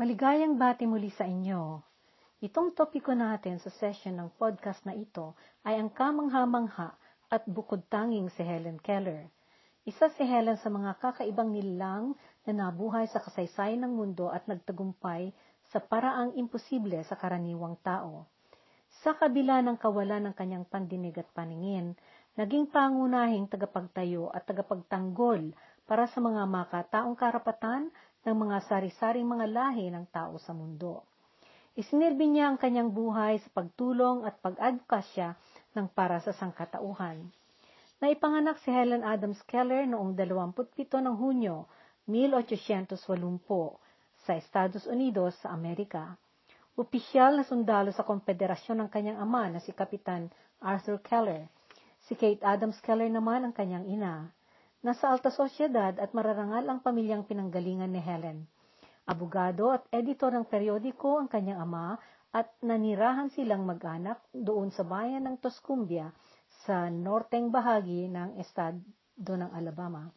Maligayang bati muli sa inyo. Itong topiko natin sa session ng podcast na ito ay ang kamangha-mangha at bukod tanging si Helen Keller. Isa si Helen sa mga kakaibang nilang na nabuhay sa kasaysayan ng mundo at nagtagumpay sa paraang imposible sa karaniwang tao. Sa kabila ng kawalan ng kanyang pandinig at paningin, naging pangunahing tagapagtayo at tagapagtanggol para sa mga makataong karapatan ng mga sari-saring mga lahi ng tao sa mundo. Isinirbi niya ang kanyang buhay sa pagtulong at pag-advokasya ng para sa sangkatauhan. Naipanganak si Helen Adams Keller noong 27 ng Hunyo 1880 sa Estados Unidos sa Amerika. Opisyal na sundalo sa konfederasyon ng kanyang ama na si Kapitan Arthur Keller. Si Kate Adams Keller naman ang kanyang ina. Nasa alta sosyedad at mararangal ang pamilyang pinanggalingan ni Helen. Abogado at editor ng periodiko ang kanyang ama at nanirahan silang mag-anak doon sa bayan ng Toscumbia sa norteng bahagi ng estado ng Alabama.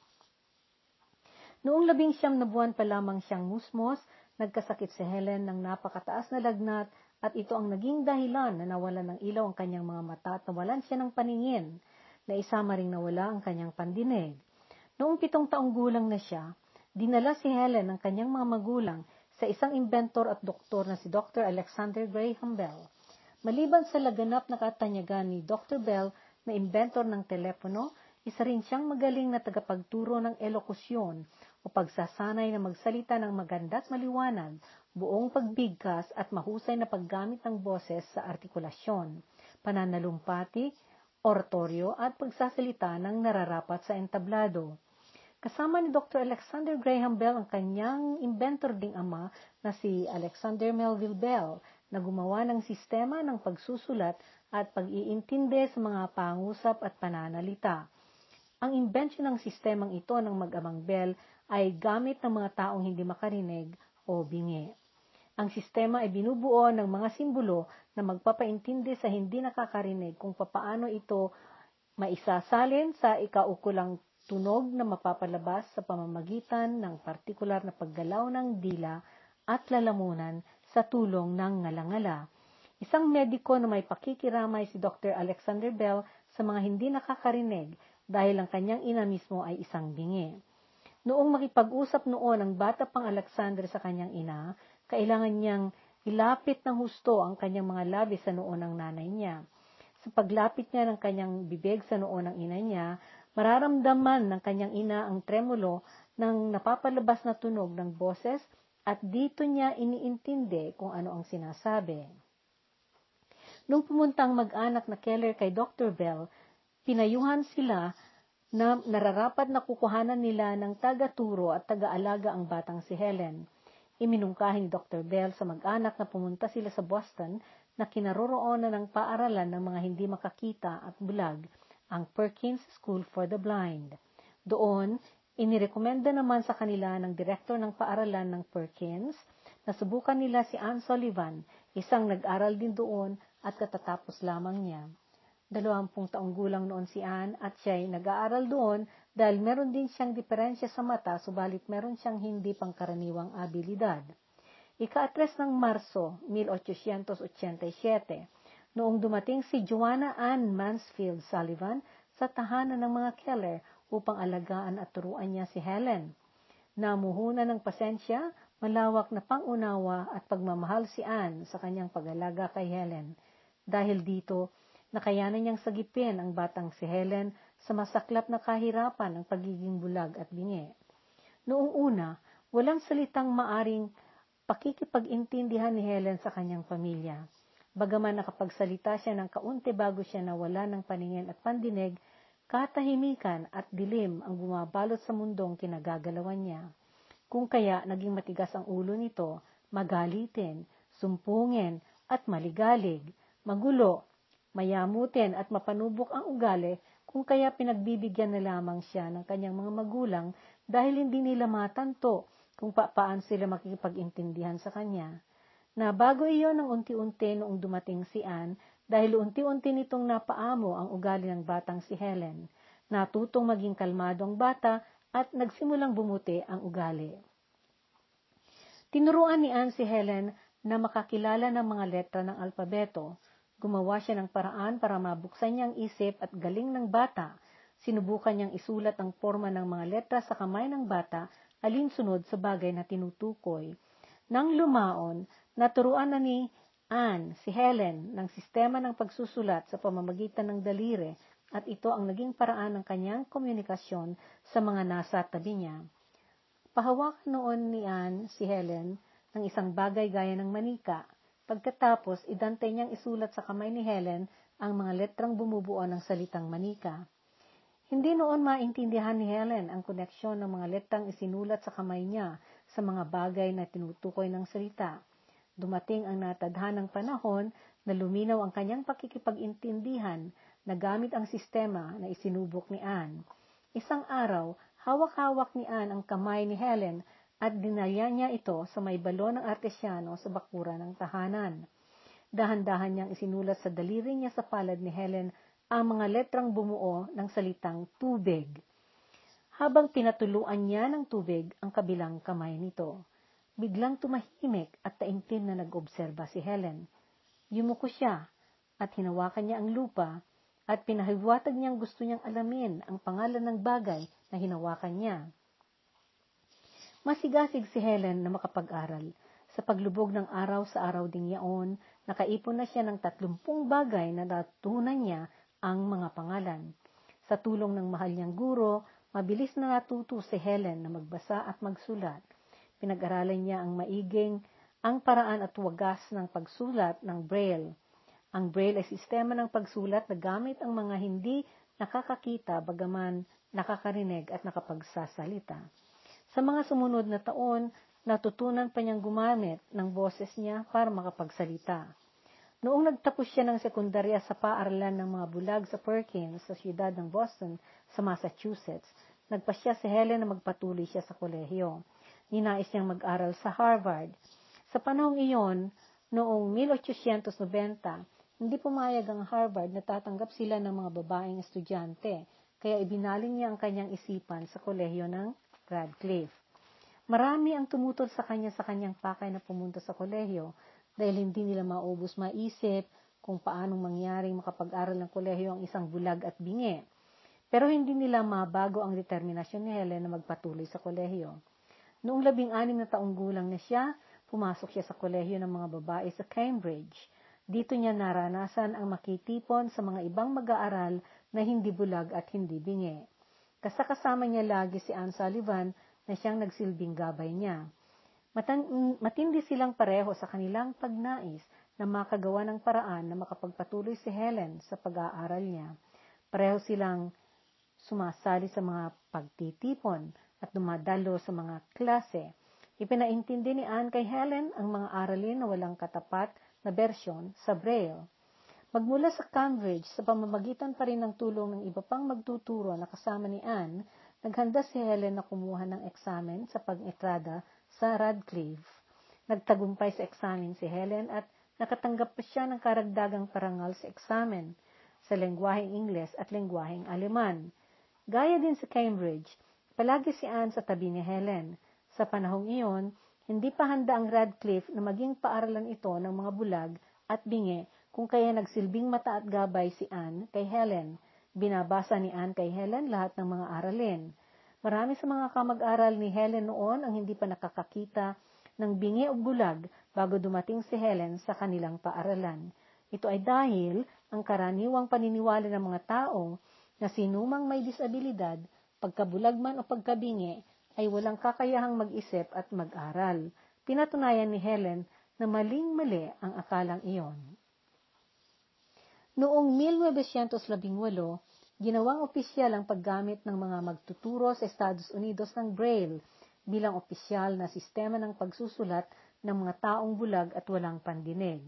Noong labing siyam na buwan pa lamang siyang musmos, nagkasakit si Helen ng napakataas na lagnat at ito ang naging dahilan na nawalan ng ilaw ang kanyang mga mata at nawalan siya ng paningin, na isama ring nawala ang kanyang pandinig. Noong pitong taong gulang na siya, dinala si Helen ng kanyang mga magulang sa isang inventor at doktor na si Dr. Alexander Graham Bell. Maliban sa laganap na katanyagan ni Dr. Bell na inventor ng telepono, isa rin siyang magaling na tagapagturo ng elokusyon o pagsasanay na magsalita ng maganda at maliwanag, buong pagbigkas at mahusay na paggamit ng boses sa artikulasyon, pananalumpati, oratorio at pagsasalita ng nararapat sa entablado. Kasama ni Dr. Alexander Graham Bell ang kanyang inventor ding ama na si Alexander Melville Bell na gumawa ng sistema ng pagsusulat at pag-iintindi sa mga pangusap at pananalita. Ang imbensyon ng sistemang ito ng mag-amang Bell ay gamit ng mga taong hindi makarinig o bingi. Ang sistema ay binubuo ng mga simbolo na magpapaintindi sa hindi nakakarinig kung papaano ito maisasalin sa ikaukulang tunog na mapapalabas sa pamamagitan ng partikular na paggalaw ng dila at lalamunan sa tulong ng ngalangala. Isang mediko na may pakikiramay si Dr. Alexander Bell sa mga hindi nakakarinig dahil ang kanyang ina mismo ay isang bingi. Noong makipag-usap noon ang bata pang Alexander sa kanyang ina, kailangan niyang ilapit ng husto ang kanyang mga labi sa noo ng nanay niya. Sa paglapit niya ng kanyang bibig sa noo ng ina niya, mararamdaman ng kanyang ina ang tremulo ng napapalabas na tunog ng boses at dito niya iniintindi kung ano ang sinasabi. Nung pumunta ang mag-anak na Keller kay Dr. Bell, pinayuhan sila na nararapat na kukuhanan nila ng taga-turo at taga-alaga ang batang si Helen. Iminungkahi ni Dr. Bell sa mag-anak na pumunta sila sa Boston na kinaroroonan ng paaralan ng mga hindi makakita at bulag, ang Perkins School for the Blind. Doon, inirekomenda naman sa kanila ng direktor ng paaralan ng Perkins na subukan nila si Anne Sullivan, isang nag-aral din doon at katatapos lamang niya. Dalawampung taong gulang noon si Anne at siya ay nag-aaral doon dahil meron din siyang diferensya sa mata subalit meron siyang hindi pangkaraniwang abilidad. Ika-3 ng Marso 1887, noong dumating si Joanna Ann Mansfield Sullivan sa tahanan ng mga Keller upang alagaan at turuan niya si Helen. Namuhunan ng pasensya, malawak na pangunawa at pagmamahal si Anne sa kanyang pag-alaga kay Helen. Dahil dito, nakayanan niyang sagipin ang batang si Helen sa masaklap na kahirapan ng pagiging bulag at bingi. Noong una, walang salitang maaring pakikipag-intindihan ni Helen sa kanyang pamilya. Bagaman nakapagsalita siya ng kaunti bago siya nawala ng paningin at pandinig, katahimikan at dilim ang bumabalot sa mundong kinagagalawan niya. Kung kaya naging matigas ang ulo nito, magalitin, sumpungin at maligalig, magulo, mayamutin at mapanubok ang ugali kung kaya pinagbibigyan na lamang siya ng kanyang mga magulang dahil hindi nila matanto kung paano sila makikipag-intindihan sa kanya. Na bago iyon ng unti-unti noong dumating si Anne dahil unti-unti nitong napaamo ang ugali ng batang si Helen. Natutong maging kalmado ang bata at nagsimulang bumuti ang ugali. Tinuruan ni Anne si Helen na makakilala ng mga letra ng alpabeto. Gumawa siya ng paraan para mabuksan niyang isip at galing ng bata. Sinubukan niyang isulat ang forma ng mga letra sa kamay ng bata alinsunod sa bagay na tinutukoy. Nang lumaon, naturuan na ni Anne, si Helen, ng sistema ng pagsusulat sa pamamagitan ng daliri at ito ang naging paraan ng kanyang komunikasyon sa mga nasa tabi niya. Pahawak noon ni Anne, si Helen, ng isang bagay gaya ng manika. Pagkatapos, idantay niyang isulat sa kamay ni Helen ang mga letrang bumubuo ng salitang manika. Hindi noon maintindihan ni Helen ang koneksyon ng mga letrang isinulat sa kamay niya sa mga bagay na tinutukoy ng salita. Dumating ang natadhanang panahon na luminaw ang kanyang pakikipag-intindihan na gamit ang sistema na isinubok ni Anne. Isang araw, hawak-hawak ni Anne ang kamay ni Helen at dinalya niya ito sa may balon ng artesyano sa bakura ng tahanan. Dahan-dahan niyang isinulat sa daliri niya sa palad ni Helen ang mga letrang bumuo ng salitang tubig. Habang pinatuluan niya ng tubig ang kabilang kamay nito, biglang tumahimik at taimtim na nag-obserba si Helen. Yumuko siya at hinawakan niya ang lupa at pinahiwatag niyang gusto niyang alamin ang pangalan ng bagay na hinawakan niya. Masigasig si Helen na makapag-aral. Sa paglubog ng araw sa araw ding yaon, nakaipon na siya ng tatlumpung bagay na natutunan niya ang mga pangalan. Sa tulong ng mahal niyang guro, mabilis na natuto si Helen na magbasa at magsulat. Pinag-aralan niya ang maiging ang paraan at wagas ng pagsulat ng Braille. Ang Braille ay sistema ng pagsulat na gamit ang mga hindi nakakakita bagaman nakakarinig at nakapagsasalita. Sa mga sumunod na taon, natutunan pa niyang gumamit ng boses niya para makapagsalita. Noong nagtapos siya ng sekundarya sa paaralan ng mga bulag sa Perkins sa siyudad ng Boston sa Massachusetts, nagpasya si Helen na magpatuloy siya sa kolehiyo. Ninais niyang mag-aral sa Harvard. Sa panahong iyon, noong 1890, hindi pumayag ang Harvard na tatanggap sila ng mga babaeng estudyante, kaya ibinaling niya ang kanyang isipan sa kolehiyo ng Radcliffe. Marami ang tumutol sa kanya sa kanyang pakay na pumunta sa kolehiyo, dahil hindi nila maubos maisip kung paanong mangyaring makapag-aral ng kolehiyo ang isang bulag at bingi. Pero hindi nila mabago ang determinasyon ni Helen na magpatuloy sa kolehiyo. Noong labing-anim na taong gulang na siya, pumasok siya sa kolehiyo ng mga babae sa Cambridge. Dito niya naranasan ang makitipon sa mga ibang mag-aaral na hindi bulag at hindi bingi. Kasakasama niya lagi si Anne Sullivan na siyang nagsilbing gabay niya. Matindi silang pareho sa kanilang pagnais na makagawa ng paraan na makapagpatuloy si Helen sa pag-aaral niya. Pareho silang sumasali sa mga pagtitipon at dumadalo sa mga klase. Ipinaintindi ni Anne kay Helen ang mga aralin na walang katapat na bersyon sa Braille. Magmula sa Cambridge, sa pamamagitan pa rin ng tulong ng iba pang magtuturo na kasama ni Anne, naghanda si Helen na kumuha ng eksamen sa pag-entrada sa Radcliffe. Nagtagumpay sa eksamen si Helen at nakatanggap pa siya ng karagdagang parangal sa eksamen sa lengguaheng Ingles at lengguaheng Aleman. Gaya din sa Cambridge, palagi si Anne sa tabi ni Helen. Sa panahong iyon, hindi pa handa ang Radcliffe na maging paaralan ito ng mga bulag at bingi kung kaya nagsilbing mata at gabay si Anne kay Helen. Binabasa ni Anne kay Helen lahat ng mga aralin. Marami sa mga kamag-aral ni Helen noon ang hindi pa nakakakita ng bingi o bulag bago dumating si Helen sa kanilang paaralan. Ito ay dahil ang karaniwang paniniwala ng mga tao na sinumang may disabilidad, pagkabulag man o pagkabingi, ay walang kakayahang mag-isip at mag-aral. Pinatunayan ni Helen na maling-mali ang akalang iyon. Noong 1918, ginawang opisyal ang paggamit ng mga magtuturo sa Estados Unidos ng Braille bilang opisyal na sistema ng pagsusulat ng mga taong bulag at walang pandinig.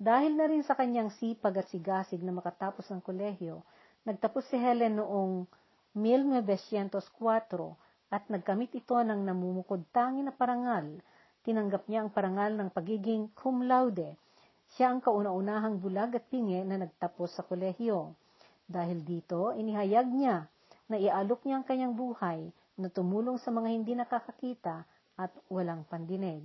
Dahil na rin sa kanyang sipag at sigasig na makatapos ng kolehiyo, nagtapos si Helen noong 1904 at nagkamit ito ng namumukod tangi na parangal. Tinanggap niya ang parangal ng pagiging cum laude. Siya ang kauna-unahang bulag at pingi na nagtapos sa kolehiyo. Dahil dito, inihayag niya na ialok niya ang kanyang buhay na tumulong sa mga hindi nakakakita at walang pandinig.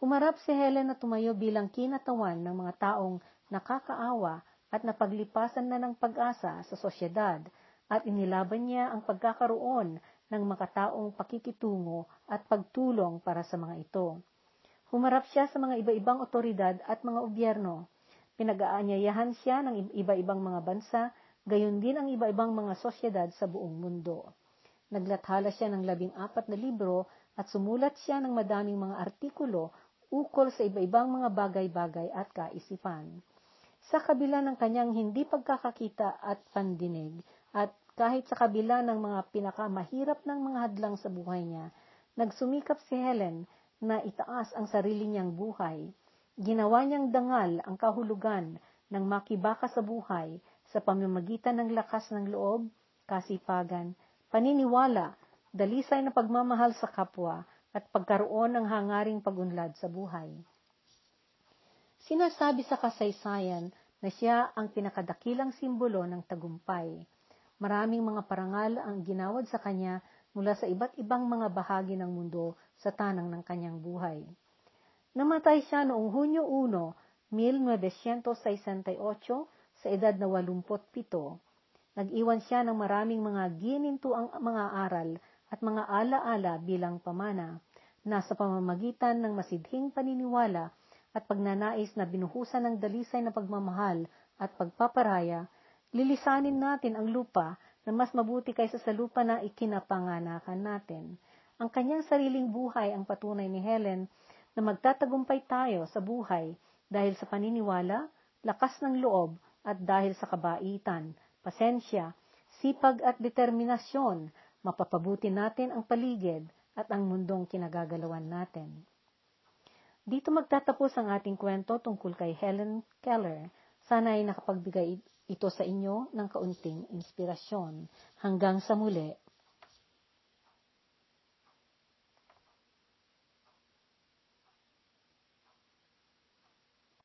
Humarap si Helen na tumayo bilang kinatawan ng mga taong nakakaawa at napaglipasan na ng pag-asa sa sosyedad at inilaban niya ang pagkakaroon ng makataong pakikitungo at pagtulong para sa mga ito. Humarap siya sa mga iba-ibang otoridad at mga obyerno. Pinag-aanyayahan siya ng iba-ibang mga bansa, gayon din ang iba-ibang mga sosyedad sa buong mundo. Naglathala siya ng labing apat na libro at sumulat siya ng madaming mga artikulo ukol sa iba-ibang mga bagay-bagay at kaisipan. Sa kabila ng kanyang hindi pagkakakita at pandinig, at kahit sa kabila ng mga pinakamahirap ng mga hadlang sa buhay niya, nagsumikap si Helen na itaas ang sarili niyang buhay. Ginawa niyang dangal ang kahulugan ng makibaka sa buhay sa pamamagitan ng lakas ng loob, kasipagan, paniniwala, dalisay na pagmamahal sa kapwa, at pagkaroon ng hangaring pagunlad sa buhay. Sinasabi sa kasaysayan na siya ang pinakadakilang simbolo ng tagumpay. Maraming mga parangal ang ginawad sa kanya mula sa iba't ibang mga bahagi ng mundo sa tanang ng kanyang buhay. Namatay siya noong Hunyo 1, 1968 sa edad na 87. Nag-iwan siya ng maraming mga ginintuang mga aral at mga alaala bilang pamana na sa pamamagitan ng masidhing paniniwala at pagnanais na binuhusan ng dalisay na pagmamahal at pagpaparaya, lilisanin natin ang lupa na mas mabuti kaysa sa lupa na ikinapanganakan natin. Ang kanyang sariling buhay ang patunay ni Helen na magtatagumpay tayo sa buhay dahil sa paniniwala, lakas ng loob at dahil sa kabaitan, pasensya, sipag at determinasyon mapapabuti natin ang paligid at ang mundong kinagagalawan natin. Dito magtatapos ang ating kwento tungkol kay Helen Keller. Sana ay nakapagbigay ito sa inyo ng kaunting inspirasyon. Hanggang sa muli.